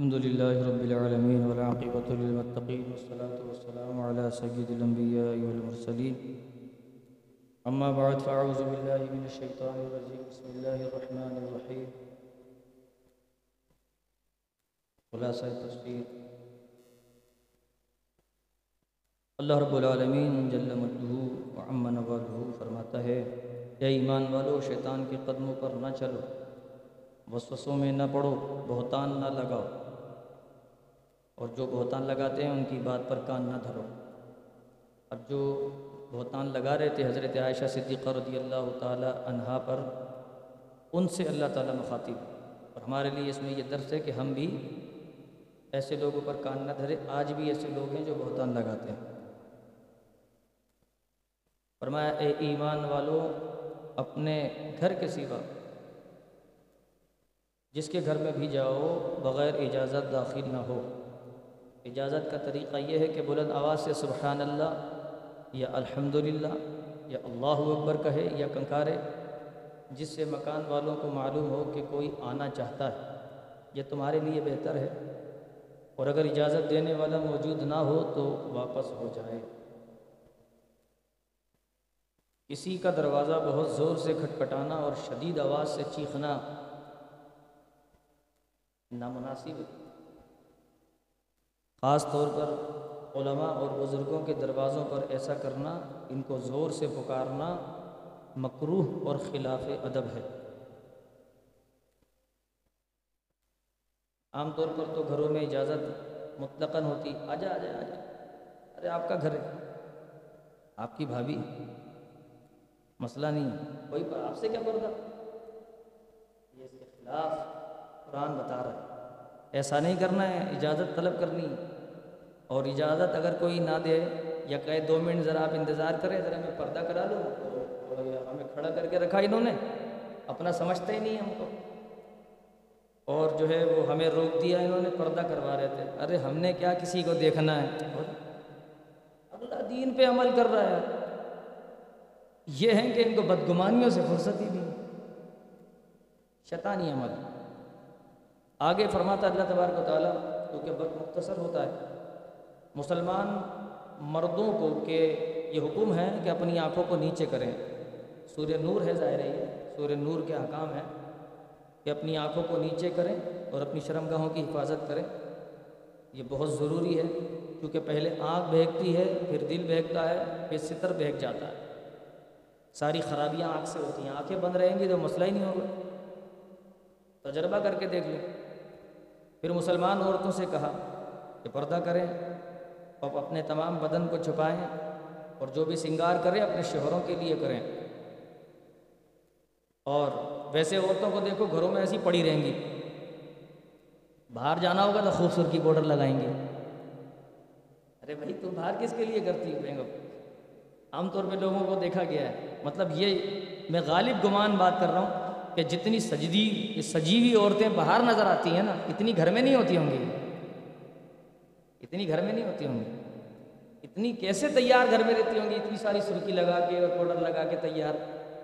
الحمد لله رب العالمين والعاقبة للمتقين والصلاة والسلام على سيد الأنبياء والمرسلين. أما بعد، فأعوذ بالله من الشيطان الرجيم. بسم الله الرحمن الرحيم. خلاصہ تصویر اللہ رب العالمین جل مجدہ وعم نوالہ فرماتا ہے، اے ایمان والو، شیطان کے قدموں پر نہ چلو، وسوسوں میں نہ پڑو، بہتان نہ لگاؤ۔ اور جو بہتان لگاتے ہیں ان کی بات پر کان نہ دھرو۔ اب جو بہتان لگا رہے تھے حضرت عائشہ صدیقہ رضی اللہ تعالی عنہا پر، ان سے اللہ تعالیٰ مخاطب۔ اور ہمارے لیے اس میں یہ درس ہے کہ ہم بھی ایسے لوگوں پر کان نہ دھرے، آج بھی ایسے لوگ ہیں جو بہتان لگاتے ہیں۔ فرمایا، اے ایمان والو، اپنے گھر کے سوا، جس کے گھر میں بھی جاؤ، بغیر اجازت داخل نہ ہو۔ اجازت کا طریقہ یہ ہے کہ بلند آواز سے سبحان اللہ، یا الحمد یا اللہ اکبر کہے، یا کنکارے، جس سے مکان والوں کو معلوم ہو کہ کوئی آنا چاہتا ہے۔ یہ تمہارے لیے بہتر ہے۔ اور اگر اجازت دینے والا موجود نہ ہو تو واپس ہو جائے۔ کسی کا دروازہ بہت زور سے کھٹکھٹانا اور شدید آواز سے چیخنا نامناسب ہے۔ خاص طور پر علماء اور بزرگوں کے دروازوں پر ایسا کرنا، ان کو زور سے پکارنا مکروح اور خلاف ادب ہے۔ عام طور پر تو گھروں میں اجازت مطلقاً ہوتی آ جا آ جا آ جا ارے آپ کا گھر ہے، آپ کی بھابھی مسئلہ نہیں ہے کوئی پر آپ سے کیا پردہ؟ یہ اس کے خلاف قرآن بتا رہا ہے۔ ایسا نہیں کرنا ہے، اجازت طلب کرنی اور اجازت اگر کوئی نہ دے یا کہے دو منٹ ذرا آپ انتظار کریں، ذرا میں پردہ کرا لوں۔ تو ہمیں کھڑا کر کے رکھا انہوں نے۔ اپنا سمجھتے ہی نہیں ہم کو اور جو ہے وہ ہمیں روک دیا، انہوں نے پردہ کروا رہے تھے۔ ارے، ہم نے کیا کسی کو دیکھنا ہے؟ اللہ دین پہ عمل کر رہا ہے۔ یہ ہیں کہ ان کو بدگمانیوں سے فرصت ہی نہیں۔ شیطانی عمل۔ آگے فرماتا اللہ تبارک و تعالیٰ، کیونکہ وقت مختصر ہوتا ہے۔ مسلمان مردوں کو کہ یہ حکم ہے کہ اپنی آنکھوں کو نیچے کریں۔ سورہ نور ہے ظاہر ہے یہ۔ سورہ نور کے حکام ہیں کہ اپنی آنکھوں کو نیچے کریں اور اپنی شرم گاہوں کی حفاظت کریں۔ یہ بہت ضروری ہے کیونکہ پہلے آنکھ بہکتی ہے، پھر دل بہکتا ہے، پھر ستر بہک جاتا ہے۔ ساری خرابیاں آنکھ سے ہوتی ہیں۔ آنکھیں بند رہیں گی تو مسئلہ ہی نہیں ہوگا۔ تجربہ کر کے دیکھ لیں پھر مسلمان عورتوں سے کہا کہ پردہ کریں۔ اور اپنے تمام بدن کو چھپائیں اور جو بھی سنگار کریں، اپنے شوہروں کے لیے کریں۔ اور ویسے عورتوں کو دیکھو، گھروں میں ایسی پڑی رہیں گی۔ باہر جانا ہوگا تو خوبصورتی بارڈر لگائیں گے۔ ارے بھائی تم باہر کس کے لیے کرتی ہو عام طور پہ لوگوں کو دیکھا گیا ہے۔ مطلب یہ میں غالب گمان بات کر رہا ہوں کہ جتنی سجدی سجی ہوئی عورتیں باہر نظر آتی ہیں نا، اتنی گھر میں نہیں ہوتی ہوں گی۔ اتنی گھر میں نہیں ہوتی ہوں گی؟ اتنی کیسے تیار گھر میں رہتی ہوں گی؟ اتنی ساری سرخی لگا کے اور پاؤڈر لگا کے تیار۔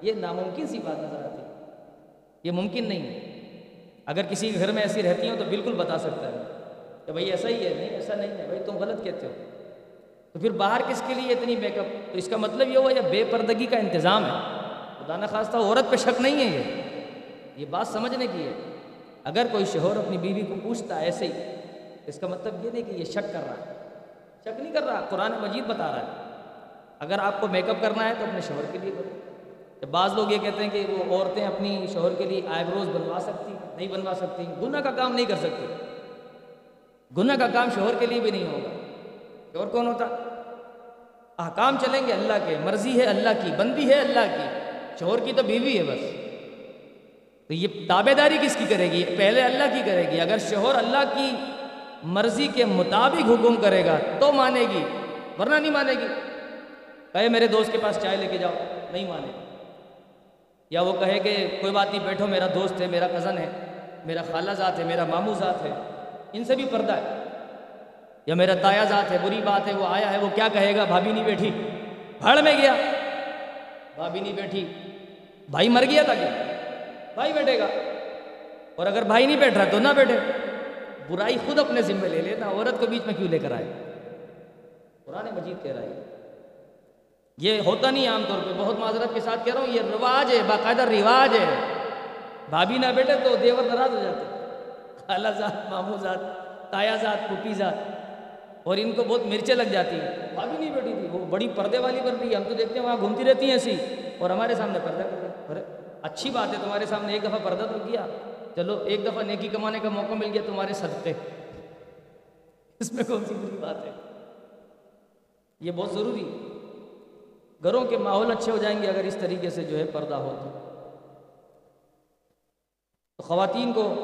یہ ناممکن سی بات نظر آتی ہے۔ یہ ممکن نہیں ہے۔ اگر کسی کے گھر میں ایسی رہتی ہوں تو بالکل بتا سکتا ہے کہ بھائی ایسا ہی ہے، نہیں، ایسا نہیں ہے۔ بھائی تم غلط کہتے ہو۔ تو پھر باہر کس کے لیے اتنی بیک اپ تو اس کا مطلب یہ ہوا یہ بے پردگی کا انتظام ہے۔ خدا نخواستہ عورت پہ شک نہیں ہے یہ۔ یہ بات سمجھنے کی ہے۔ اگر کوئی شوہر اپنی بیوی کو پوچھتا ہے ایسے ہی اس کا مطلب یہ نہیں کہ یہ شک کر رہا ہے۔ شک نہیں کر رہا، قرآن مجید بتا رہا ہے۔ اگر آپ کو میک اپ کرنا ہے تو اپنے شوہر کے لیے کرو۔ بعض لوگ یہ کہتے ہیں کہ وہ عورتیں اپنی شوہر کے لیے آئی بروز بنوا سکتی، نہیں بنوا سکتی، گناہ کا کام نہیں کر سکتی۔ گناہ کا کام شوہر کے لیے بھی نہیں ہوگا۔ شوہر کون ہوتا؟ احکام چلیں گے اللہ کے، مرضی ہے اللہ کی، بندی ہے اللہ کی۔ شوہر کی تو بیوی ہے بس۔ تو یہ تابے داری کس کی کرے گی؟ پہلے اللہ کی کرے گی۔ اگر شوہر اللہ کی مرضی کے مطابق حکم کرے گا تو مانے گی، ورنہ نہیں مانے گی۔ کہے میرے دوست کے پاس چائے لے کے جاؤ، نہیں مانے۔ یا وہ کہے کہ کوئی بات نہیں، بیٹھو، میرا دوست ہے، میرا کزن ہے، میرا خالہ ذات ہے، میرا ماموں ذات ہے۔ ان سے بھی پردہ ہے۔ یا میرا تایا ذات ہے، بری بات ہے، وہ آیا ہے، وہ کیا کہے گا؟ بھابھی نہیں بیٹھی۔ بھاڑ میں گیا۔ بھابھی نہیں بیٹھی۔ بھائی مر گیا تھا کیا؟ بھائی بیٹھے گا۔ اور اگر بھائی نہیں بیٹھ رہا تو نہ بیٹھے۔ برائی خود اپنے ذمے لے لینا، عورت کو بیچ میں کیوں لے کر آئے؟ قرآن مجید کہہ رہا ہے۔ یہ ہوتا نہیں عام طور پہ، بہت معذرت کے ساتھ کہہ رہا ہوں، یہ رواج ہے، باقاعدہ رواج ہے۔ بھابھی نہ بیٹھے تو دیور ناراض ہو جاتے۔ خالہ ذات مامو ذات تایا ذات پھوپھی ذات اور ان کو بہت مرچیں لگ جاتی ہیں۔ بھابھی نہیں بیٹھی تھی، وہ بڑی پردے والی بن رہی ہے ہم تو دیکھتے ہیں وہاں گھومتی رہتی ہیں ایسی۔ اور ہمارے سامنے پردہ کر رہے اچھی بات ہے، تمہارے سامنے ایک دفعہ پردہ تو کیا؟ چلو، ایک دفعہ نیکی کمانے کا موقع مل گیا تمہارے صدقے اس میں کون سی بری بات ہے؟ یہ بہت ضروری۔ گھروں کے ماحول اچھے ہو جائیں گے اگر اس طریقے سے جو ہے پردہ ہو تو۔ خواتین کو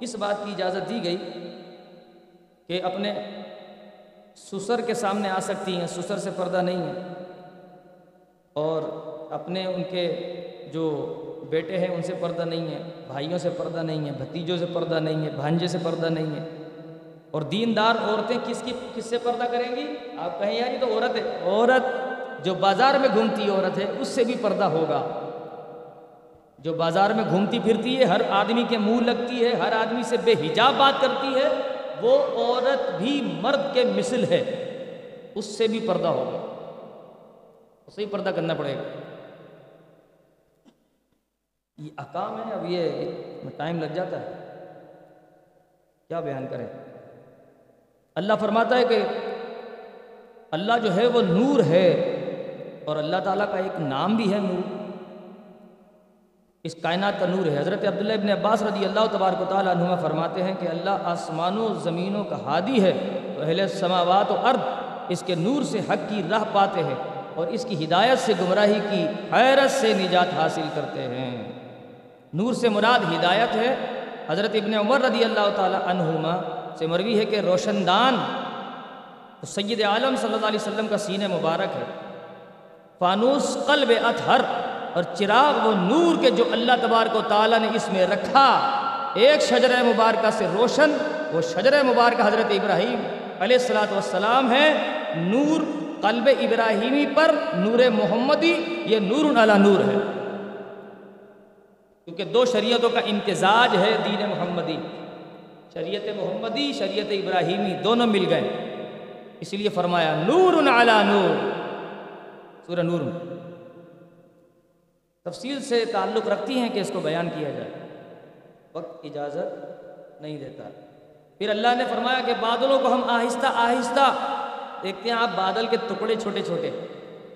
اس بات کی اجازت دی گئی کہ اپنے سسر کے سامنے آ سکتی ہیں، سسر سے پردہ نہیں ہے اور اپنے ان کے جو بیٹے ہیں، ان سے پردہ نہیں ہے، بھائیوں سے پردہ نہیں ہے، بھتیجوں سے پردہ نہیں ہے، بھانجے سے پردہ نہیں ہے۔ اور دیندار عورتیں کس کی، کس سے پردہ کریں گی؟ آپ کہیں یار، یہ تو عورت ہے۔ عورت جو بازار میں گھومتی عورت ہے، اس سے بھی پردہ ہوگا۔ جو بازار میں گھومتی پھرتی ہے، ہر آدمی کے منہ لگتی ہے، ہر آدمی سے بے حجاب بات کرتی ہے، وہ عورت بھی مرد کے مثل ہے۔ اس سے بھی پردہ ہوگا۔ اسے ہی پردہ کرنا پڑے گا۔ یہ احکام ہے اب یہ ٹائم لگ جاتا ہے۔ کیا بیان کریں؟ اللہ فرماتا ہے کہ اللہ جو ہے وہ نور ہے اور اللہ تعالیٰ کا ایک نام بھی ہے نور۔ اس کائنات کا نور ہے۔ حضرت عبداللہ ابن عباس رضی اللہ تبارک و تعالیٰ عنہ فرماتے ہیں کہ اللہ آسمانوں، زمینوں کا ہادی ہے اہل سماوات و ارد اس کے نور سے حق کی راہ پاتے ہیں اور اس کی ہدایت سے گمراہی کی حیرت سے نجات حاصل کرتے ہیں۔ نور سے مراد ہدایت ہے حضرت ابن عمر رضی اللہ تعالیٰ عنہما سے مروی ہے کہ روشن دان سید عالم صلی اللہ علیہ وسلم کا سین مبارک ہے۔ فانوس قلب اطہر اور چراغ وہ نور کے جو اللہ تبارک و تعالیٰ نے اس میں رکھا۔ ایک شجر مبارکہ سے روشن، وہ شجر مبارکہ حضرت ابراہیم علیہ السلاۃ والسلام ہے۔ نور قلب ابراہیمی پر نور محمدی، یہ نور علی نور ہے۔ کیونکہ دو شریعتوں کا امتزاج ہے دین محمدی۔ شریعت محمدی، شریعت ابراہیمی دونوں مل گئے۔ اس لیے فرمایا نور علی نور۔ سورہ نور۔ تفصیل سے تعلق رکھتی ہیں کہ اس کو بیان کیا جائے۔ وقت اجازت نہیں دیتا۔ پھر اللہ نے فرمایا کہ بادلوں کو ہم آہستہ آہستہ دیکھتے ہیں۔ آپ بادل کے ٹکڑے چھوٹے چھوٹے۔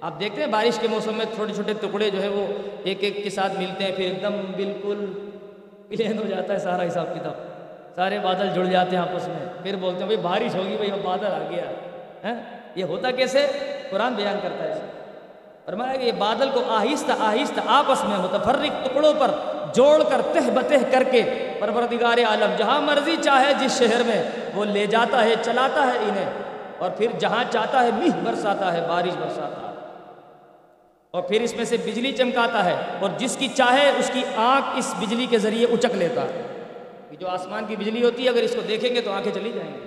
آپ دیکھتے ہیں بارش کے موسم میں چھوٹے چھوٹے ٹکڑے جو ہے وہ ایک ایک کے ساتھ ملتے ہیں، پھر ایک دم بالکل پلین ہو جاتا ہے سارا حساب کتاب۔ سارے بادل جڑ جاتے ہیں آپس میں۔ پھر بولتے ہیں، بھائی بارش ہوگی، بھائی اب بادل آ گیا۔ ہاں؟ یہ ہوتا کیسے؟ قرآن بیان کرتا ہے۔ فرمایا کہ یہ بادل کو آہستہ آہستہ آپس میں متفرق ٹکڑوں پر جوڑ کر، تہ بتہ کر کے پروردگار عالم جہاں مرضی چاہے جس شہر میں وہ لے جاتا ہے، چلاتا ہے انہیں۔ اور پھر جہاں چاہتا ہے میہ برساتا ہے، بارش برساتا ہے۔ اور پھر اس میں سے بجلی چمکاتا ہے اور جس کی چاہے اس کی آنکھ اس بجلی کے ذریعے اچک لیتا ہے۔ جو آسمان کی بجلی ہوتی ہے، اگر اس کو دیکھیں گے تو آنکھیں چلی جائیں گی۔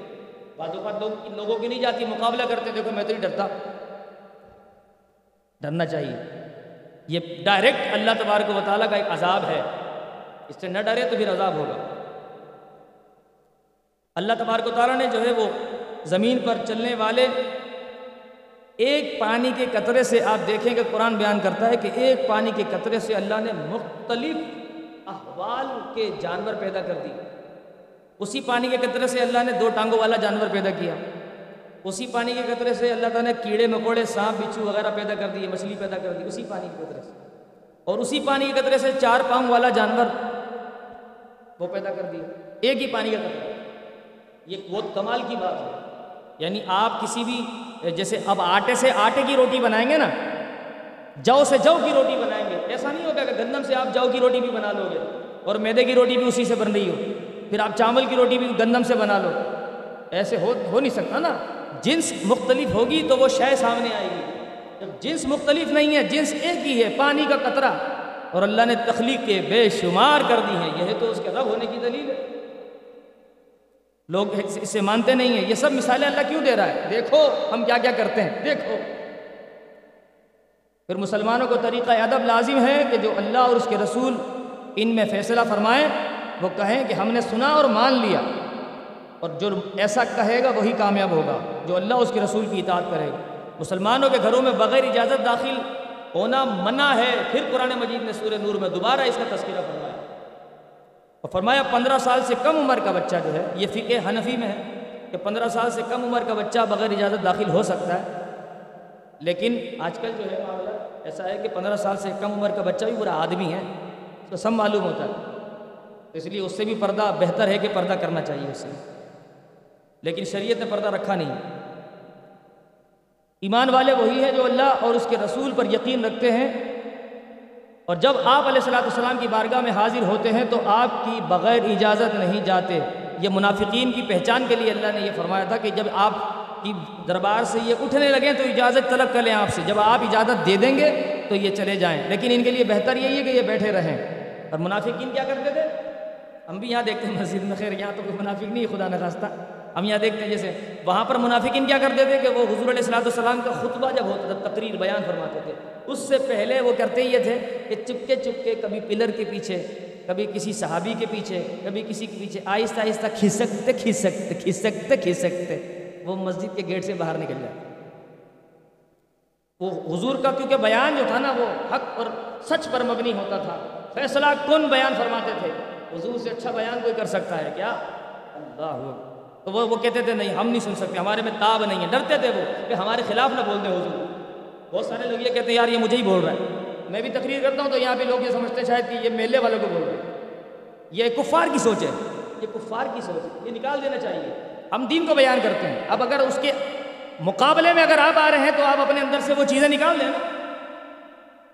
بعض اوقات لوگ لوگوں کی نہیں جاتی، مقابلہ کرتے، دیکھو میں تو نہیں ڈرتا۔ ڈرنا چاہیے۔ یہ ڈائریکٹ اللہ تبارک و تعالیٰ کا ایک عذاب ہے۔ اس سے نہ ڈرے تو پھر عذاب ہوگا۔ اللہ تبارک و تعالیٰ نے جو ہے وہ زمین پر چلنے والے ایک پانی کے قطرے سے آپ دیکھیں کہ قرآن بیان کرتا ہے کہ ایک پانی کے قطرے سے اللہ نے مختلف احوال کے جانور پیدا کر دی اسی پانی کے قطرے سے اللہ نے دو ٹانگوں والا جانور پیدا کیا۔ اسی پانی کے قطرے سے اللہ تعالیٰ نے کیڑے، مکوڑے، سانپ، بچھو وغیرہ پیدا کر دیے، مچھلی پیدا کر دی، اسی پانی کے قطرے سے۔ اور اسی پانی کے قطرے سے چار پاؤں والا جانور وہ پیدا کر دیا ایک ہی پانی کا قطرہ۔ یہ بہت کمال کی بات ہے۔ یعنی آپ کسی بھی جیسے اب آٹے سے آٹے کی روٹی بنائیں گے نا، جو سے جو کی روٹی بنائیں گے۔ ایسا نہیں ہوگا کہ گندم سے آپ جو کی روٹی بھی بنا لو گے اور میدے کی روٹی بھی اسی سے بن رہی ہو، پھر آپ چاول کی روٹی بھی گندم سے بنا لو۔ ایسے ہو ہو نہیں سکتا نا۔ جنس مختلف ہوگی تو وہ شے سامنے آئے گی۔ جب جنس مختلف نہیں ہے، جنس ایک ہی ہے، پانی کا قطرہ۔ اور اللہ نے تخلیق کے بے شمار کر دی ہیں یہ تو اس کے رب ہونے کی دلیل۔ ہے لوگ اسے مانتے نہیں ہیں۔ یہ سب مثالیں اللہ کیوں دے رہا ہے؟ دیکھو ہم کیا کیا کرتے ہیں۔ دیکھو۔ پھر مسلمانوں کو طریقہ ادب لازم ہے کہ جو اللہ اور اس کے رسول ان میں فیصلہ فرمائیں، وہ کہیں کہ ہم نے سنا اور مان لیا۔ اور جو ایسا کہے گا، وہی کامیاب ہوگا، جو اللہ اس کے رسول کی اطاعت کرے گا۔ مسلمانوں کے گھروں میں بغیر اجازت داخل ہونا منع ہے۔ پھر قرآن مجید نے سورہ نور میں دوبارہ اس کا تذکرہ فرمایا۔ اور فرمایا پندرہ سال سے کم عمر کا بچہ جو ہے، یہ فقہ حنفی میں ہے کہ پندرہ سال سے کم عمر کا بچہ بغیر اجازت داخل ہو سکتا ہے۔ لیکن آج کل جو ہے معاملہ ایسا ہے کہ پندرہ سال سے کم عمر کا بچہ بھی برا آدمی ہے، اس کو سب معلوم ہوتا ہے۔ اس لیے اس سے بھی پردہ بہتر ہے کہ پردہ کرنا چاہیے اس سے۔ لیکن شریعت نے پردہ رکھا نہیں۔ ایمان والے وہی ہیں جو اللہ اور اس کے رسول پر یقین رکھتے ہیں۔ اور جب آپ علیہ السلاۃ السلام کی بارگاہ میں حاضر ہوتے ہیں تو آپ کی بغیر اجازت نہیں جاتے۔ یہ منافقین کی پہچان کے لیے اللہ نے یہ فرمایا تھا کہ جب آپ کی دربار سے یہ اٹھنے لگیں تو اجازت طلب کر لیں آپ سے۔ جب آپ اجازت دے دیں گے تو یہ چلے جائیں۔ لیکن ان کے لیے بہتر یہی ہے کہ یہ بیٹھے رہیں۔ اور منافقین کیا کرتے تھے؟ ہم بھی یہاں دیکھتے ہیں مسجد میں خیر، یہاں تو کوئی منافق نہیں خدا نخواستہ ہم یہاں دیکھتے ہیں جیسے وہاں پر منافقین کیا کرتے تھے کہ وہ حضور علیہ السلاۃ السلام کا خطبہ جب ہوتا تھا، تقریر بیان فرماتے تھے۔ اس سے پہلے وہ کرتے یہ تھے کہ چپکے چپکے کبھی پلر کے پیچھے، کبھی کسی صحابی کے پیچھے، کبھی کسی کے پیچھے آہستہ آہستہ کھسکتے کھسکتے کھسکتے کھسکتے۔ وہ مسجد کے گیٹ سے باہر نکل جاتے وہ حضور کا کیونکہ بیان جو تھا نا، وہ حق اور سچ پر مبنی ہوتا تھا۔ فیصلہ کن بیان فرماتے تھے؟ حضور سے اچھا بیان کوئی کر سکتا ہے کیا؟ اللہ تو وہ وہ کہتے تھے، نہیں، ہم نہیں سن سکتے، ہمارے میں تاب نہیں ہے. ڈرتے تھے وہ کہ ہمارے خلاف نہ بول دیں حضور۔ بہت سارے لوگ یہ کہتے ہیں، یار، یہ مجھے ہی بول رہا ہے۔ میں بھی تقریر کرتا ہوں تو یہاں پہ لوگ یہ سمجھتے ہیں شاید کہ یہ میلے والوں کو بول رہے ہیں یہ کفار کی سوچ ہے۔ یہ کفار کی سوچ ہے۔ یہ نکال دینا چاہیے۔ ہم دین کو بیان کرتے ہیں۔ اب اگر اس کے مقابلے میں اگر آپ آ رہے ہیں تو آپ اپنے اندر سے وہ چیزیں نکال دیں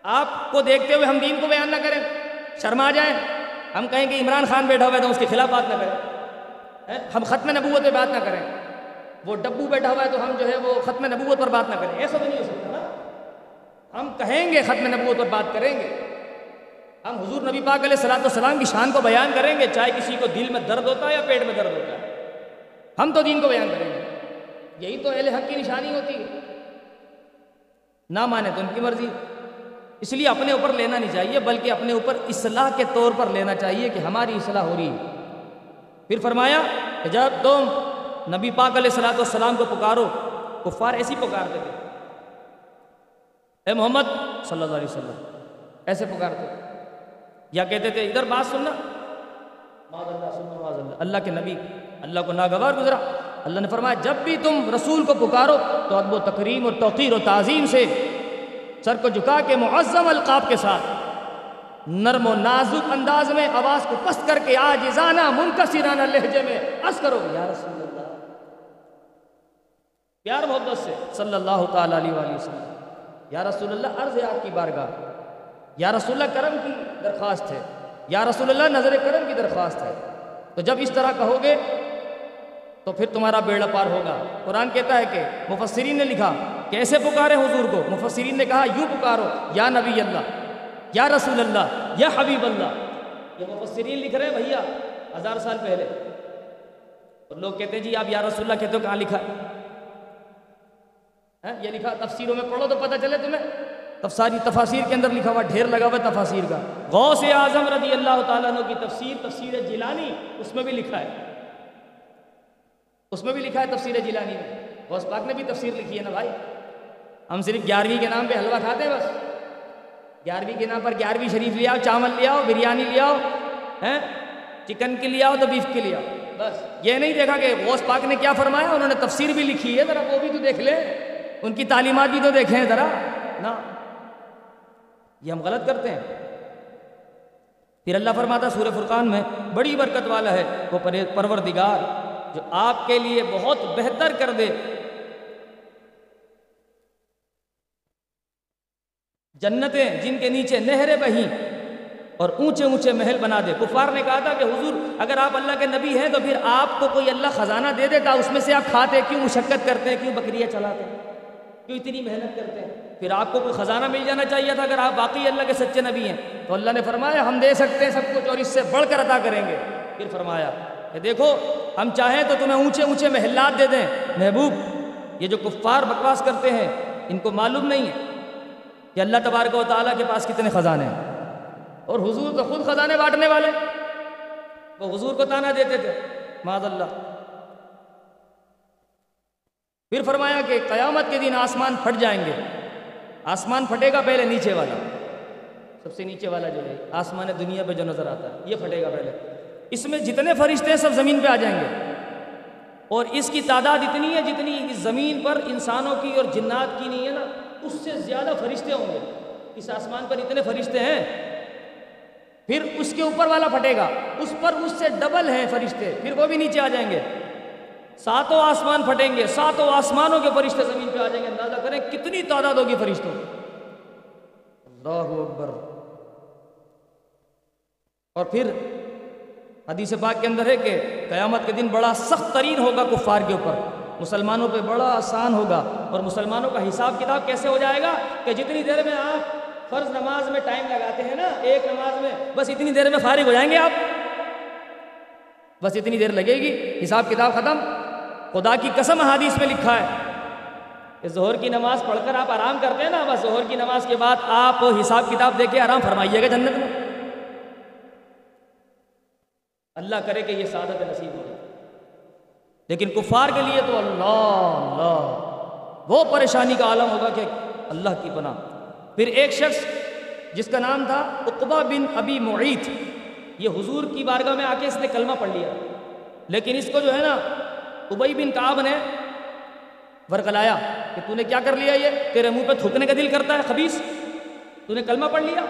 آپ کو دیکھتے ہوئے ہم دین کو بیان نہ کریں، شرما جائیں۔ ہم کہیں کہ عمران خان بیٹھا ہوا ہے تو اس کے خلاف بات نہ کریں۔ ہم ختم نبوت پہ بات نہ کریں۔ وہ ڈبو بیٹھا ہوا ہے تو ہم جو ہے وہ ختم نبوت پر بات نہ کریں۔ ایسا تو نہیں ہو سکتا نا۔ ہم کہیں گے ختم نبوت پر بات کریں گے۔ ہم حضور نبی پاک علیہ السلاۃ والسلام کی شان کو بیان کریں گے۔ چاہے کسی کو دل میں درد ہوتا ہے یا پیٹ میں درد ہوتا ہے۔ ہم تو دین کو بیان کریں گے۔ یہی تو اہل حق کی نشانی ہوتی ہے۔ نہ مانے تو ان کی مرضی۔ اس لیے اپنے اوپر لینا نہیں چاہیے، بلکہ اپنے اوپر اصلاح کے طور پر لینا چاہیے کہ ہماری اصلاح ہو رہی ہے۔ پھر فرمایا کہ جب تم نبی پاک علیہ السلاۃ والسلام کو پکارو، کفار ایسی پکارتے تھے۔ اے محمد صلی اللہ علیہ وسلم، ایسے پکارتے یا کہتے تھے، ادھر بات سننا۔ اللہ سننا اللہ۔ کے نبی، اللہ کو ناگوار گزرا۔ اللہ نے فرمایا، جب بھی تم رسول کو پکارو تو ادب و تکریم اور توقیر و تعظیم سے سر کو جھکا کے معظم القاب کے ساتھ نرم و نازک انداز میں آواز کو پست کر کے آجزانہ منکسرانہ لہجے میں عرض کرو، یا رسول اللہ۔ پیار محبت سے، صلی اللہ تعالیٰ علیہ وآلہ وسلم۔ یا رسول اللہ، عرض ہے آپ کی بارگاہ۔ یا رسول اللہ، کرم کی درخواست ہے۔ یا رسول اللہ، نظر کرم کی درخواست ہے۔ تو جب اس طرح کہو گے، تو پھر تمہارا بیڑا پار ہوگا۔ قرآن کہتا ہے کہ مفسرین نے لکھا، کیسے پکارے حضور کو؟ مفسرین نے کہا، یوں پکارو، یا نبی اللہ۔ یا رسول اللہ، یا حبیب اللہ۔ یہ مفسرین لکھ رہے ہیں بھیا، ہزار سال پہلے۔ اور لوگ کہتے ہیں جی آپ یا رسول اللہ کہتے ہو، کہاں لکھا ہے؟ ہاں، یہ لکھا تفسیروں میں پڑھو تو پتہ چلے تمہیں۔ تفساری، تفاسیر کے اندر لکھا ہوا، ڈھیر لگا ہوا تفاسیر کا۔ غوث اعظم رضی اللہ تعالیٰ عنہ کی تفسیر تفسیر جیلانی، اس میں بھی لکھا ہے۔ اس میں بھی لکھا ہے تفسیر جیلانی میں۔ غوث پاک نے بھی تفسیر لکھی ہے نا بھائی۔ ہم صرف گیارہویں کے نام پہ حلوہ کھاتے ہیں بس۔ گیارہویں کے نام پر گیارہویں شریف لے آؤ چاول لے آؤ بریانی لے آؤ ہیں؟ چکن کے لے آؤ تو بیف کے لے آؤ۔ بس۔ یہ نہیں دیکھا کہ غوث پاک نے کیا فرمایا؟ انہوں نے تفسیر بھی لکھی ہے ذرا وہ بھی تو دیکھ لیں۔ ان کی تعلیمات بھی تو دیکھیں ذرا۔ نا یہ ہم غلط کرتے ہیں۔ پھر اللہ فرماتا سورہ فرقان میں بڑی برکت والا ہے وہ پروردگار جو آپ کے لیے بہت بہتر کر دے۔ جنتیں جن کے نیچے نہریں بہیں اور اونچے اونچے محل بنا دے۔ کفار نے کہا تھا کہ حضور، اگر آپ اللہ کے نبی ہیں تو پھر آپ کو کوئی اللہ خزانہ دے دیتا، اس میں سے آپ کھاتے، کیوں مشقت کرتے ہیں کیوں بکریاں چلاتے ہیں کیوں اتنی محنت کرتے؟ ہیں پھر آپ کو کوئی خزانہ مل جانا چاہیے تھا اگر آپ باقی اللہ کے سچے نبی ہیں۔ تو اللہ نے فرمایا، ہم دے سکتے ہیں سب کچھ اور اس سے بڑھ کر ادا کریں گے۔ پھر فرمایا کہ دیکھو، ہم چاہیں تو تمہیں اونچے اونچے محلات دے دیں۔ محبوب، یہ جو کفار بکواس کرتے ہیں، ان کو معلوم نہیں ہے۔ کہ اللہ تبارک و تعالیٰ کے پاس کتنے خزانے ہیں؟ اور حضور تو خود خزانے بانٹنے والے وہ حضور کو تانا دیتے تھے۔ معذ اللہ پھر فرمایا کہ قیامت کے دن آسمان پھٹ جائیں گے۔ آسمان پھٹے گا پہلے نیچے والا۔ سب سے نیچے والا جو ہے، آسمان دنیا پہ جو نظر آتا ہے، یہ پھٹے گا پہلے۔ اس میں جتنے فرشتے ہیں، سب زمین پہ آ جائیں گے۔ اور اس کی تعداد اتنی ہے جتنی اس زمین پر انسانوں کی اور جنات کی نہیں ہے نا۔ اس سے زیادہ فرشتے ہوں گے۔ اس آسمان پر اتنے فرشتے ہیں۔ پھر اس کے اوپر والا پھٹے گا۔ اس پر اس سے ڈبل ہیں فرشتے۔ پھر وہ بھی نیچے آ جائیں گے۔ ساتوں آسمان پھٹیں گے۔ ساتوں آسمانوں کے فرشتے زمین پہ آ جائیں گے۔ اندازہ کریں کتنی تعداد ہوگی فرشتوں۔ اللہ اکبر۔ اور پھر حدیث پاک کے اندر ہے کہ قیامت کے دن بڑا سخت ترین ہوگا کفار کے اوپر۔ مسلمانوں پہ بڑا آسان ہوگا اور مسلمانوں کا حساب کتاب کیسے ہو جائے گا کہ جتنی دیر میں آپ فرض نماز میں ٹائم لگاتے ہیں نا، ایک نماز میں بس اتنی دیر میں فارغ ہو جائیں گے آپ۔ بس اتنی دیر لگے گی، حساب کتاب ختم۔ خدا کی قسم حادیث میں لکھا ہے کہ ظہر کی نماز پڑھ کر آپ آرام کرتے ہیں نا، بس ظہر کی نماز کے بعد آپ حساب کتاب دے کے آرام فرمائیے گا جنت میں۔ اللہ کرے کہ یہ سعادت نصیب ہو۔ لیکن کفار کے لیے تو اللہ اللہ۔ وہ پریشانی کا عالم ہوگا کہ اللہ کی پناہ۔ پھر ایک شخص جس کا نام تھا اقبا بن ابی معیت، یہ حضور کی بارگاہ میں آ کے اس نے کلمہ پڑھ لیا۔ لیکن اس کو جو ہے نا ابئی بن کعب نے ورگلایا کہ تو نے کیا کر لیا یہ؟ تیرے منہ پہ تھوکنے کا دل کرتا ہے خبیص تو نے کلمہ پڑھ لیا۔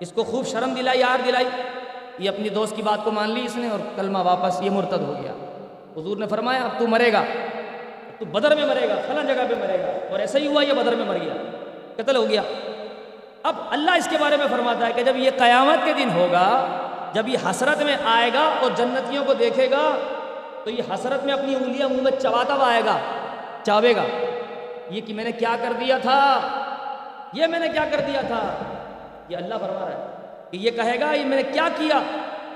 اس کو خوب شرم دلائی، یار دلائی۔ یہ اپنی دوست کی بات کو مان لی اس نے اور کلمہ واپس یہ مرتد ہو گیا۔ حضور نے فرمایا، اب تو مرے گا تو بدر میں مرے گا، فلاں جگہ پہ مرے گا، اور ایسا ہی ہوا یہ بدر میں مر گیا، قتل ہو گیا۔ اب اللہ اس کے بارے میں فرماتا ہے کہ جب یہ قیامت کے دن ہوگا، جب یہ حسرت میں آئے گا اور جنتیوں کو دیکھے گا، تو یہ حسرت میں اپنی انگلیاں منہ میں چباتا ہوا آئے گا چاوے گا۔ یہ کہ میں نے کیا کر دیا تھا؟ یہ میں نے کیا کر دیا تھا؟ یہ اللہ فرما رہا ہے کہ یہ کہے گا، یہ میں نے کیا کیا؟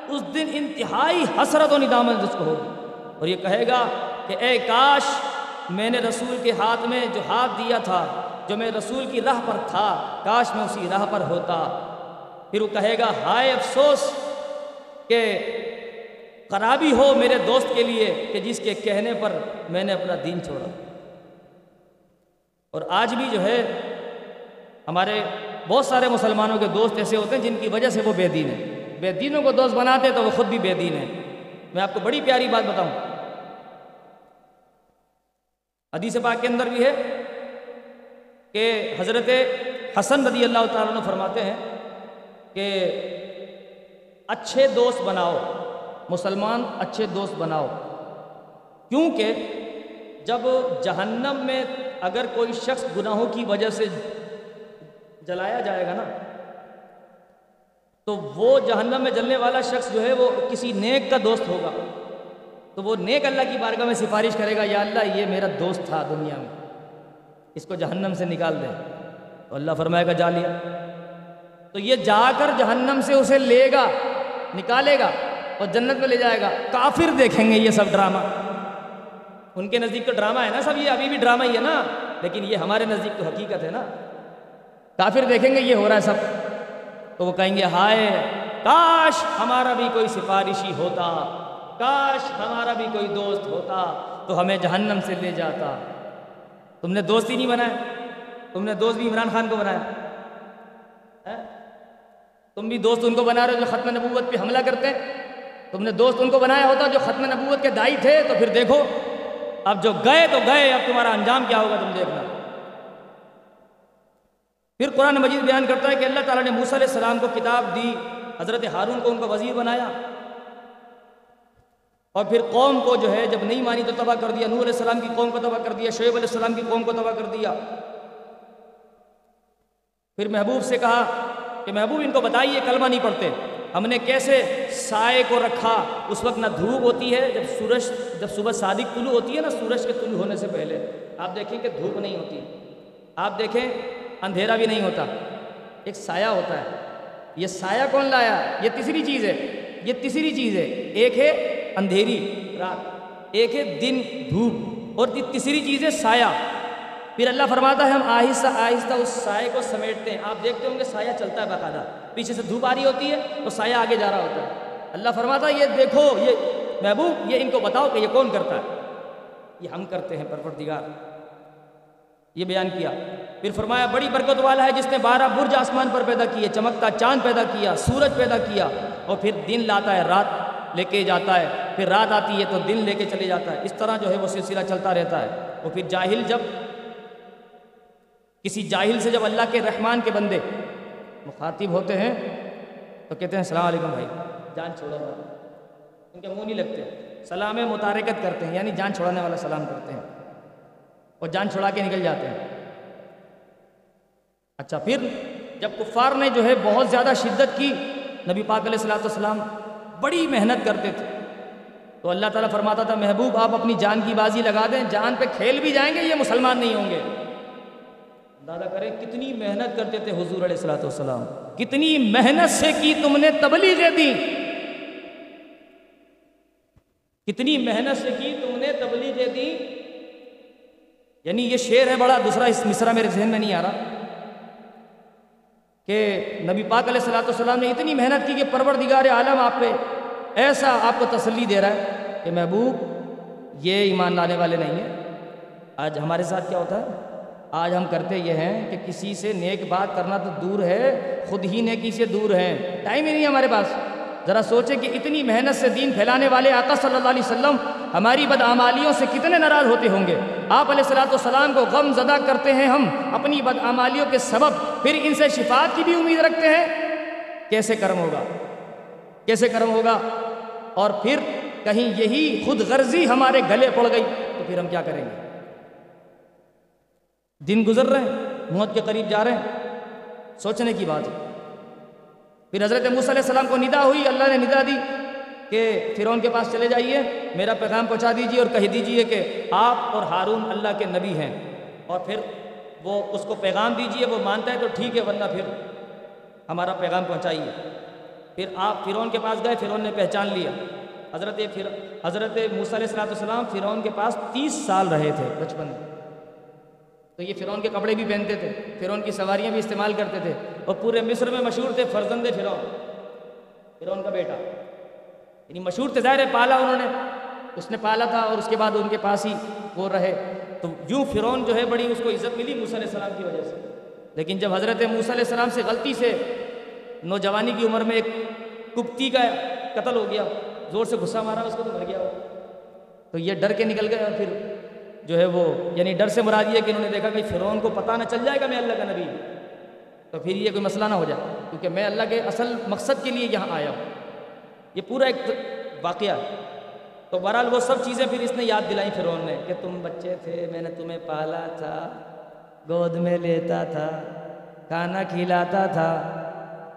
اس دن انتہائی حسرت و ندامت جس کو ہوگی۔ اور یہ کہے گا کہ اے کاش میں نے رسول کے ہاتھ میں جو ہاتھ دیا تھا، جو میں رسول کی راہ پر تھا، کاش میں اسی راہ پر ہوتا۔ پھر وہ کہے گا، ہائے افسوس کہ خرابی ہو میرے دوست کے لیے کہ جس کے کہنے پر میں نے اپنا دین چھوڑا۔ اور آج بھی جو ہے، ہمارے بہت سارے مسلمانوں کے دوست ایسے ہوتے ہیں جن کی وجہ سے وہ بے دین ہیں۔ بے دینوں کو دوست بناتے تو وہ خود بھی بے دین ہیں۔ میں آپ کو بڑی پیاری بات بتاؤں۔ حدیث پاک کے اندر بھی ہے کہ حضرت حسن رضی اللہ تعالیٰ نے فرماتے ہیں کہ اچھے دوست بناؤ، مسلمان اچھے دوست بناؤ۔ کیونکہ جب جہنم میں اگر کوئی شخص گناہوں کی وجہ سے جلایا جائے گا نا تو وہ جہنم میں جلنے والا شخص جو ہے وہ کسی نیک کا دوست ہوگا۔ تو وہ نیک اللہ کی بارگاہ میں سفارش کرے گا، یا اللہ، یہ میرا دوست تھا دنیا میں۔ اس کو جہنم سے نکال دے۔ تو اللہ فرمائے گا، جا لیا۔ تو یہ جا کر جہنم سے اسے لے گا، نکالے گا اور جنت میں لے جائے گا۔ کافر دیکھیں گے یہ سب ڈرامہ۔ ان کے نزدیک تو ڈرامہ ہے نا سب، یہ ابھی بھی ڈرامہ ہی ہے نا۔ لیکن یہ ہمارے نزدیک تو حقیقت ہے نا۔ کافر دیکھیں گے، یہ ہو رہا ہے سب۔ تو وہ کہیں گے، ہائے، کاش ہمارا بھی کوئی سفارشی ہوتا، کاش ہمارا بھی کوئی دوست ہوتا، تو ہمیں جہنم سے لے جاتا۔ تم نے دوست ہی نہیں بنایا، تم نے دوست بھی عمران خان کو بنایا۔ ہاں؟ تم بھی دوست ان کو بنا رہے ہو جو ختم نبوت پہ حملہ کرتے تم نے دوست ان کو بنایا ہوتا جو ختم نبوت کے دائی تھے، تو پھر دیکھو، اب جو گئے تو گئے، اب تمہارا انجام کیا ہوگا تم دیکھنا۔ پھر قرآن مجید بیان کرتا ہے کہ اللہ تعالیٰ نے موسیٰ علیہ السلام کو کتاب دی، حضرت ہارون کو ان کو وزیر بنایا۔ اور پھر قوم کو جو ہے، جب نہیں مانی تو تباہ کر دیا نور علیہ السلام کی قوم کو تباہ کر دیا، شعیب علیہ السلام کی قوم کو تباہ کر دیا۔ پھر محبوب سے کہا کہ محبوب، ان کو بتائیے، کلمہ نہیں پڑھتے۔ ہم نے کیسے سائے کو رکھا؟ اس وقت نہ دھوپ ہوتی ہے، جب سورج، جب صبح صادق طلوع ہوتی ہے نا، سورج کے طلوع ہونے سے پہلے۔ آپ دیکھیں کہ دھوپ نہیں ہوتی۔ آپ دیکھیں اندھیرا بھی نہیں ہوتا۔ ایک سایہ ہوتا ہے۔ یہ سایہ کون لایا؟ یہ تیسری چیز ہے۔ یہ تیسری چیز ہے۔ ایک ہے اندھیری رات۔ ایک ہے دن دھوپ۔ اور تیسری چیز ہے سایہ۔ پھر اللہ فرماتا ہے، ہم آہستہ آہستہ اس سائے کو سمیٹتے ہیں۔ آپ دیکھتے ہوں گے سایہ چلتا ہے باقاعدہ۔ پیچھے سے دھوپ آ رہی ہوتی ہے تو سایہ آگے جا رہا ہوتا ہے۔ اللہ فرماتا ہے، یہ دیکھو، یہ محبوب، یہ ان کو بتاؤ کہ یہ کون کرتا ہے۔ یہ ہم کرتے ہیں، پروردگار۔ یہ بیان کیا۔ پھر فرمایا، بڑی برکت والا ہے جس نے بارہ برج آسمان پر پیدا کیے، چمکتا چاند پیدا کیا، سورج پیدا کیا اور پھر دن لاتا ہے، رات لے کے جاتا ہے۔ پھر رات آتی ہے تو دن لے کے چلے جاتا ہے۔ اس طرح جو ہے وہ سلسلہ چلتا رہتا ہے۔ اور پھر جاہل جب کسی جاہل سے جب اللہ کے رحمان کے بندے مخاطب ہوتے ہیں تو کہتے ہیں، السلام علیکم بھائی، جان چھوڑو ان کے منہ نہیں لگتے۔ سلام متارکت کرتے ہیں یعنی جان چھوڑانے والا سلام کرتے ہیں۔ اور جان چھوڑا کے نکل جاتے ہیں۔ اچھا پھر جب کفار نے جو ہے بہت زیادہ شدت کی، نبی پاک علیہ السلاۃ والسلام بڑی محنت کرتے تھے۔ تو اللہ تعالیٰ فرماتا تھا، محبوب، آپ اپنی جان کی بازی لگا دیں، جان پہ کھیل بھی جائیں گے، یہ مسلمان نہیں ہوں گے۔ دادا کرے کتنی محنت کرتے تھے حضور علیہ السلاۃ والسلام۔ کتنی محنت سے کی تم نے تبلیغیں دی کتنی محنت سے کی تم نے تبلیغیں دی یعنی یہ شعر ہے بڑا دوسرا اس مصرع میرے ذہن میں نہیں آ رہا کہ نبی پاک علیہ السلاۃ والسلام نے اتنی محنت کی کہ پروردگار عالم آپ پہ ایسا آپ کو تسلی دے رہا ہے کہ محبوب، یہ ایمان لانے والے نہیں ہیں۔ آج ہمارے ساتھ کیا ہوتا ہے؟ آج ہم کرتے یہ ہیں کہ کسی سے نیک بات کرنا تو دور ہے، خود ہی نیکی سے دور ہیں۔ ٹائم ہی نہیں ہمارے پاس۔ ذرا سوچیں کہ اتنی محنت سے دین پھیلانے والے آقا صلی اللہ علیہ وسلم ہماری بدعمالیوں سے کتنے ناراض ہوتے ہوں گے؟ آپ علیہ السلاۃ والسلام کو غم زدہ کرتے ہیں ہم اپنی بدعمالیوں کے سبب، پھر ان سے شفاعت کی بھی امید رکھتے ہیں؟ کیسے کرم ہوگا؟ کیسے کرم ہوگا؟ اور پھر کہیں یہی خود غرضی ہمارے گلے پڑ گئی، تو پھر ہم کیا کریں گے؟ دن گزر رہے ہیں موت کے قریب جا رہے ہیں، سوچنے کی بات ہے۔ پھر حضرت موسیٰ علیہ السلام کو ندا ہوئی، اللہ نے ندا دی کہ فرعون کے پاس چلے جائیے، میرا پیغام پہنچا دیجیے اور کہہ دیجیے کہ آپ اور ہارون اللہ کے نبی ہیں۔ اور پھر وہ اس کو پیغام دیجیے وہ مانتا ہے تو ٹھیک ہے، ورنہ پھر ہمارا پیغام پہنچائیے۔ پھر آپ فرعون کے پاس گئے، فرعون نے پہچان لیا۔ حضرت پھر حضرت موسیٰ علیہ السلام السلام فرعون کے پاس تیس سال رہے تھے بچپن میں۔ تو یہ فرعون کے کپڑے بھی پہنتے تھے، فرعون کی سواریاں بھی استعمال کرتے تھے۔ اور پورے مصر میں مشہور تھے فرزند فرعون فرعون کا بیٹا۔ یعنی مشہور تھے، ظاہر پالا انہوں نے، اس نے پالا تھا اور اس کے بعد ان کے پاس ہی وہ رہے۔ تو یوں فرعون جو ہے بڑی اس کو عزت ملی موسیٰ علیہ السلام کی وجہ سے۔ لیکن جب حضرت موسیٰ علیہ السلام سے غلطی سے نوجوانی کی عمر میں ایک کپتی کا قتل ہو گیا، زور سے غصہ مارا، اس کو تو مر گیا تو یہ ڈر کے نکل گئے اور پھر جو ہے وہ یعنی ڈر سے مراد یہ کہ انہوں نے دیکھا کہ فرعون کو پتہ نہ چل جائے گا میں اللہ کا نبی تو پھر یہ کوئی مسئلہ نہ ہو جائے، کیونکہ میں اللہ کے اصل مقصد کے لیے یہاں آیا ہوں۔ یہ پورا ایک واقعہ تو بہرحال وہ سب چیزیں پھر اس نے یاد دلائیں فرعون نے کہ تم بچے تھے، میں نے تمہیں پالا تھا، گود میں لیتا تھا، کھانا کھلاتا تھا۔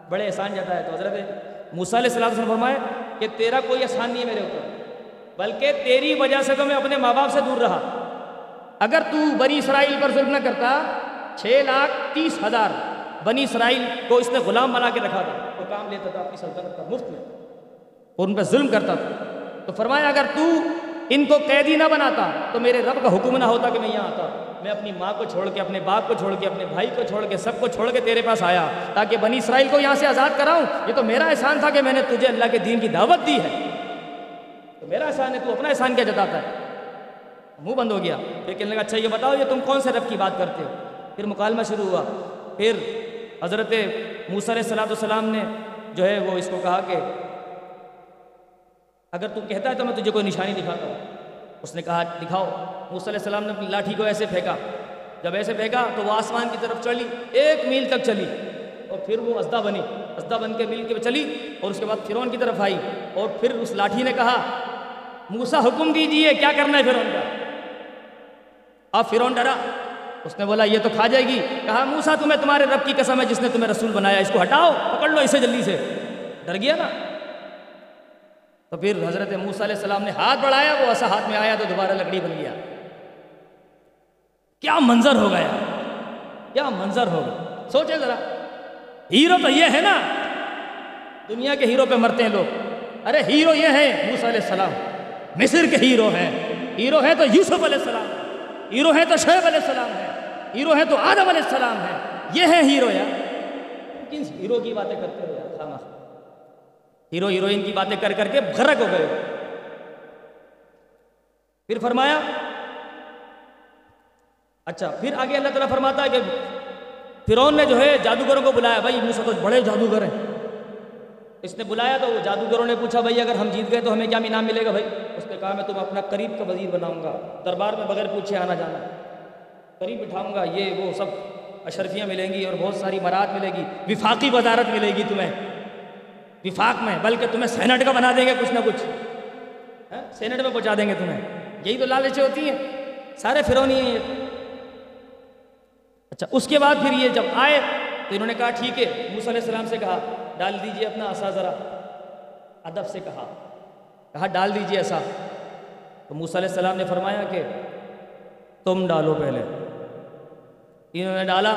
بڑے احسان جاتا ہے تو حضرت موسیٰ علیہ السلام سے فرمائے کہ تیرا کوئی احسان نہیں ہے میرے اوپر، بلکہ تیری وجہ سے تو میں اپنے ماں باپ سے دور رہا۔ اگر تو بنی اسرائیل پر ظلم نہ کرتا، چھ لاکھ تیس ہزار بنی اسرائیل کو اس نے غلام بنا کے رکھا تھا۔ وہ کام لیتا تھا اپنی سلطنت کا مفت میں۔ اور ان پہ ظلم کرتا تھا۔ تو فرمایا، اگر تو ان کو قیدی نہ بناتا، تو میرے رب کا حکم نہ ہوتا کہ میں یہاں آتا۔ میں اپنی ماں کو چھوڑ کے، اپنے باپ کو چھوڑ کے، اپنے بھائی کو چھوڑ کے، سب کو چھوڑ کے تیرے پاس آیا، تاکہ بنی اسرائیل کو یہاں سے آزاد کراؤں۔ یہ تو میرا احسان تھا کہ میں نے تجھے اللہ کے دین کی دعوت دی ہے۔ تو میرا احسان ہے، تو اپنا احسان کیا جتاتا ہے۔ منہ بند ہو گیا۔ پھر کہنے لگا اچھا یہ بتاؤ، یہ تم کون سے رب کی بات کرتے ہو؟ پھر مکالمہ شروع ہوا۔ پھر حضرت موسیٰ علیہ السلاۃ والسلام نے جو ہے وہ اس کو کہا کہ اگر تم کہتا ہے تو میں تجھے کوئی نشانی دکھاتا ہوں۔ اس نے کہا، دکھاؤ۔ موسیٰ علیہ السلام نے اپنی لاٹھی کو ایسے پھینکا۔ جب ایسے پھینکا تو وہ آسمان کی طرف چلی، ایک میل تک چلی۔ اور پھر وہ ازدہ بنی۔ ازدہ بن کے میل کے چلی اور اس کے بعد فرعون کی طرف آئی۔ اور پھر اس لاٹھی نے کہا موسا حکم دیجیے کیا کرنا ہے فرعون کا؟ اب فرعون ڈرا۔ اس نے بولا، یہ تو کھا جائے گی. کہا، موسا، تمہیں تمہارے رب کی قسم ہے جس نے تمہیں رسول بنایا، اس کو ہٹاؤ، پکڑ لو اسے جلدی سے. ڈر گیا نا؟ تو پھر حضرت موسیٰ علیہ السلام نے ہاتھ بڑھایا، وہ ایسا ہاتھ میں آیا تو دوبارہ لکڑی بن گیا۔ کیا منظر ہو گیا؟ کیا منظر ہوگا سوچے ذرا۔ ہیرو تو یہ ہے نا، دنیا کے ہیرو پہ مرتے ہیں لوگ۔ ارے، ہیرو یہ ہے موسیٰ علیہ السلام۔ مصر کے ہیرو ہیں۔ ہیرو ہے تو یوسف علیہ السلام۔ ہیرو ہے تو شعیب علیہ السلام ہے ہیرو ہے تو آدم علیہ السلام ہے۔ یہ ہے ہیرو یار۔ کن ہیرو کی باتیں کرتے ہو یار خامہ ہیرو، ہیروئن کی باتیں کر کر کے غرق ہو گئے پھر فرمایا اچھا پھر آگے اللہ تعالیٰ فرماتا ہے کہ فرعون نے جو ہے جادوگروں کو بلایا۔ بھائی موسا تو بڑے جادوگر ہیں۔ اس نے بلایا تو وہ جادوگروں نے پوچھا، بھائی، اگر ہم جیت گئے تو ہمیں کیا انعام ملے گا؟ بھائی، اس نے کہا، میں تمہیں اپنا قریب کا وزیر بناؤں گا۔ دربار میں بغیر پوچھے آنا جانا۔ قریب بٹھاؤں گا، یہ وہ سب اشرفیاں ملیں گی اور بہت ساری مراد ملے گی۔ وفاقی وزارت ملے گی تمہیں۔ وفاق میں، بلکہ تمہیں سینٹ کا بنا دیں گے کچھ نہ کچھ۔ ہاں، سینٹ میں پہنچا دیں گے تمہیں۔ یہی تو لالچیں ہوتی ہیں۔ سارے فرونی ہیں یہ۔ اچھا اس کے بعد پھر یہ جب آئے تو انہوں نے کہا، ٹھیک ہے۔ موسیٰ علیہ السلام سے کہا، ڈال دیجیے اپنا عصا ذرا۔ ادب سے کہا۔ کہا، ڈال دیجیے ایسا تو موسیٰ علیہ السلام نے فرمایا کہ تم ڈالو پہلے۔ انہوں نے ڈالا۔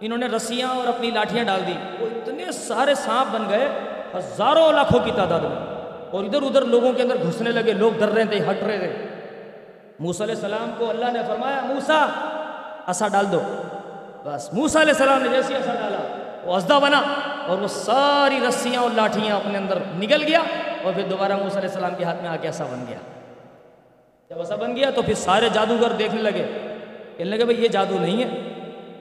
انہوں نے رسیاں اور اپنی لاٹھیاں ڈال دی وہ اتنے سارے سانپ بن گئے، ہزاروں لاکھوں کی تعداد میں۔ اور ادھر ادھر لوگوں کے اندر گھسنے لگے، لوگ ڈر رہے تھے، ہٹ رہے تھے۔ موسیٰ علیہ السلام کو اللہ نے فرمایا، موسیٰ عصا ڈال دو۔ بس، موسیٰ علیہ السلام نے جیسی عصا ڈالا، وہ ازدہ بنا۔ اور وہ ساری رسیاں اور لاٹھیاں اپنے اندر نکل گیا۔ اور پھر دوبارہ موسیٰ علیہ السلام کے ہاتھ میں آ کے ایسا بن گیا۔ جب ایسا بن گیا تو پھر سارے جادوگر دیکھنے لگے۔ کہنے لگے بھائی یہ جادو نہیں ہے۔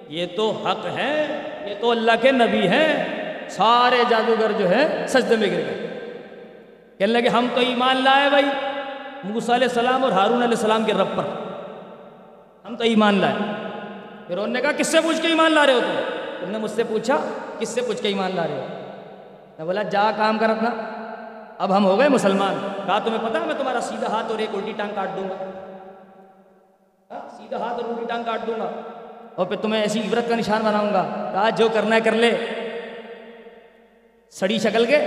یہ تو حق ہے، یہ تو اللہ کے نبی ہیں۔ سارے جادوگر جو ہے سجدے میں گر گئے۔ کہنے لگے ہم تو ایمان لائے بھائی۔ موسیٰ علیہ السلام اور ہارون علیہ السلام کے رب پر۔ ہم تو ایمان لائے۔ پھر انہوں نے کہا، کس سے پوچھ کے ایمان لا رہے ہو تم؟ انہوں نے مجھ سے پوچھا، کس سے پوچھ کے ایمان لا رہے ہو؟ میں بولا، جا کام کر اپنا۔ اب ہم ہو گئے مسلمان۔ کہا، تمہیں پتا میں تمہارا سیدھا ہاتھ اور ایک الٹی ٹانگ کاٹ دوں گا۔ ہاں، سیدھا ہاتھ اور الٹی ٹانگ کاٹ دوں گا۔ اور پھر تمہیں ایسی عبرت کا نشان بناؤں گا کہا جو کرنا ہے کر لے۔ سڑی شکل کے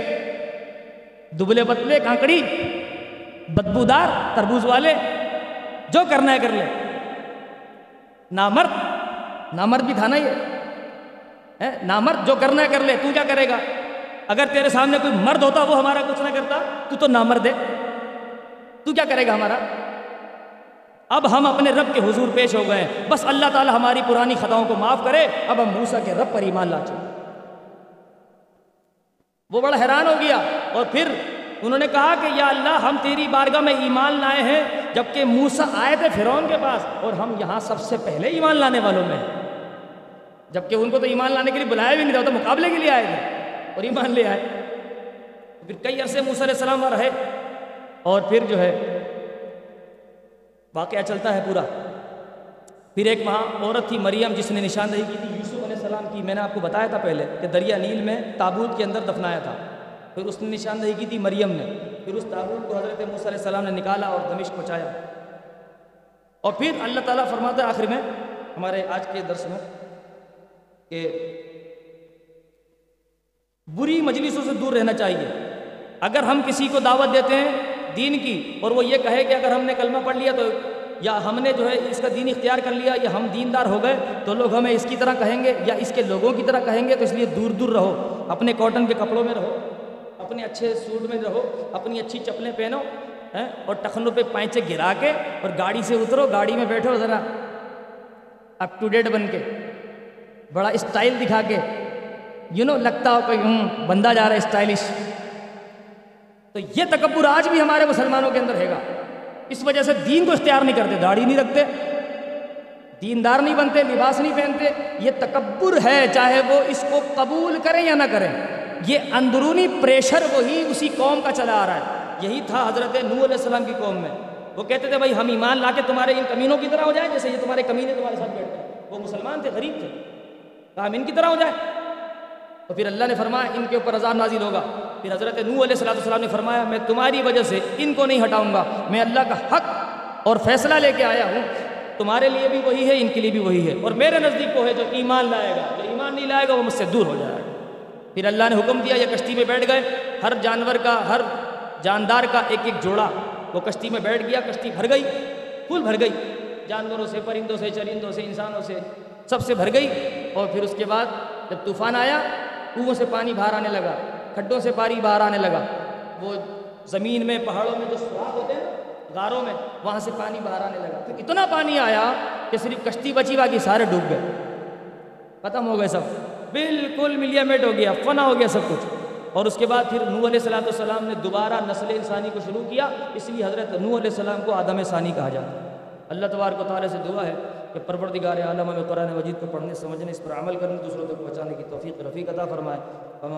دبلے پتلے، کانکڑی، بدبودار، تربوز والے، جو کرنا ہے کر لے۔ نامرد نامرد بھی تھا نا یہ نامرد جو کرنا ہے کر لے، تو کیا کرے گا؟ اگر تیرے سامنے کوئی مرد ہوتا، وہ ہمارا کچھ نہ کرتا، تو تو نامرد ہے۔ تو کیا کرے گا ہمارا؟ اب ہم اپنے رب کے حضور پیش ہو گئے۔ بس اللہ تعالی ہماری پرانی خطاؤں کو معاف کرے۔ اب ہم موسا کے رب پر ایمان لا چکے وہ بڑا حیران ہو گیا۔ اور پھر انہوں نے کہا کہ یا اللہ ہم تیری بارگاہ میں ایمان لائے ہیں، جبکہ موسا آئے تھے فرعون کے پاس، اور ہم یہاں سب سے پہلے ایمان لانے والوں میں جبکہ ان کو تو ایمان لانے کے لیے بلایا بھی نہیں تھا تو مقابلے کے لیے آئے تھے اور ایمان لے آئے۔ پھر کئی عرصے موسیٰ علیہ السلام رہے۔ اور پھر جو ہے واقعہ چلتا ہے پورا۔ پھر ایک وہاں عورت تھی، مریم، جس نے نشاندہی کی تھی۔ یوسف علیہ السلام کی میں نے آپ کو بتایا تھا پہلے کہ دریا نیل میں تابوت کے اندر دفنایا تھا۔ پھر اس نے نشاندہی کی تھی مریم نے۔ پھر اس تابوت کو حضرت موسیٰ علیہ السلام نے نکالا اور دمشق پہنچایا۔ اور پھر اللہ تعالیٰ فرماتا ہے آخر میں ہمارے آج کے درس میں کہ بری مجلسوں سے دور رہنا چاہیے۔ اگر ہم کسی کو دعوت دیتے ہیں دین کی اور وہ یہ کہے کہ اگر ہم نے کلمہ پڑھ لیا تو یا ہم نے جو ہے اس کا دین اختیار کر لیا یا ہم دیندار ہو گئے تو لوگ ہمیں اس کی طرح کہیں گے یا اس کے لوگوں کی طرح کہیں گے تو اس لیے دور دور رہو، اپنے کاٹن کے کپڑوں میں رہو، اپنے اچھے سوٹ میں رہو، اپنی اچھی چپلیں پہنو اور ٹخنوں پہ پائچے گرا کے اور گاڑی سے اترو، گاڑی میں بیٹھو ذرا اپ ٹو ڈیٹ بن کے، بڑا اسٹائل دکھا کے یو نو لگتا ہو کہ ہوں بندہ جا رہا ہے اسٹائلش تو یہ تکبر آج بھی ہمارے مسلمانوں کے اندر ہے گا۔ اس وجہ سے دین کو اختیار نہیں کرتے، داڑھی نہیں رکھتے، دیندار نہیں بنتے، لباس نہیں پہنتے۔ یہ تکبر ہے، چاہے وہ اس کو قبول کریں یا نہ کریں۔ یہ اندرونی پریشر وہی اسی قوم کا چلا آ رہا ہے۔ یہی تھا حضرت نو علیہ السلام کی قوم میں۔ وہ کہتے تھے، بھائی، ہم ایمان لا کے تمہارے ان کمینوں کی طرح ہو جائیں جیسے یہ تمہارے کمینے تمہارے ساتھ بیٹھتے ہیں۔ وہ مسلمان تھے، غریب تھے۔ ہم ان کی طرح ہو جائیں تو پھر اللہ نے فرمایا ان کے اوپر عذاب نازل ہوگا۔ پھر حضرت نو علیہ السلام السلام نے فرمایا، میں تمہاری وجہ سے ان کو نہیں ہٹاؤں گا۔ میں اللہ کا حق اور فیصلہ لے کے آیا ہوں۔ تمہارے لیے بھی وہی ہے، ان کے لیے بھی وہی ہے۔ اور میرے نزدیک وہ ہے جو ایمان لائے گا۔ جو ایمان نہیں لائے گا، وہ مجھ سے دور ہو جائے گا۔ پھر اللہ نے حکم دیا، یہ کشتی میں بیٹھ گئے۔ ہر جانور کا، ہر جاندار کا ایک ایک جوڑا۔ وہ کشتی میں بیٹھ گیا، کشتی بھر گئی، پھول بھر گئی۔ جانوروں سے، پرندوں سے، چرندوں سے، انسانوں سے، سب سے بھر گئی۔ اور پھر اس کے بعد جب طوفان آیا کنووں سے پانی باہر آنے لگا، کھڈوں سے پانی باہر آنے لگا۔ وہ زمین میں، پہاڑوں میں جو سوراخ ہوتے ہیں غاروں میں، وہاں سے پانی باہر آنے لگا۔ پھر اتنا پانی آیا کہ صرف کشتی بچی باقی سارے ڈوب گئے۔ ختم ہو گئے سب۔ بالکل ملیا میٹ ہو گیا، فنا ہو گیا سب کچھ۔ اور اس کے بعد پھر نوح علیہ السلام السلام نے دوبارہ نسل انسانی کو شروع کیا۔ اس لیے حضرت نوح علیہ السلام کو آدم ثانی کہا جاتا ہے۔ اللہ تبارک و تعالیٰ سے دعا ہے کہ پروردگار عالم ہمیں قرآن مجید کو پڑھنے، سمجھنے، اس پر عمل کرنے، دوسروں تک پہنچانے کی توفیق، رفیق عطا فرمائے۔ ہم